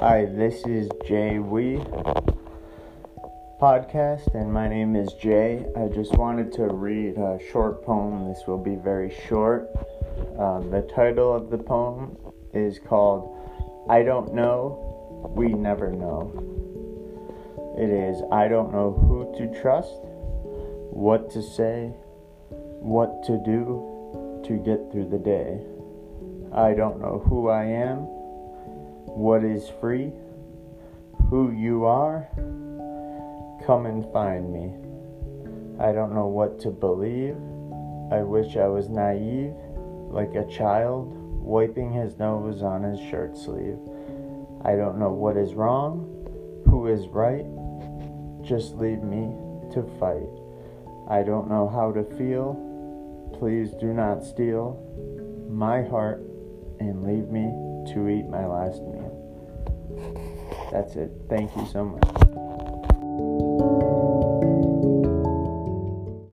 Hi, this is Jay Wee podcast, and my name is Jay. I just wanted to read a short poem. This will be very short. Um, the title of the poem is called I Don't Know, We Never Know. It is I don't know who to trust, what to say, what to do to get through the day. I don't know who I am, what is free, who you are. Come and find me. I don't know what to believe. I wish I was naive, like a child wiping his nose on his shirt sleeve. I don't know what is wrong, who is right. Just leave me to fight. I don't know how to feel. Please do not steal my heart and leave me to eat my last meal. That's it. Thank you so much.